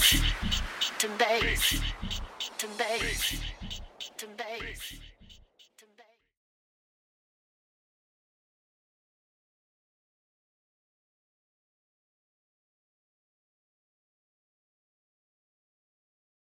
bass, to bass, to bass, to bass.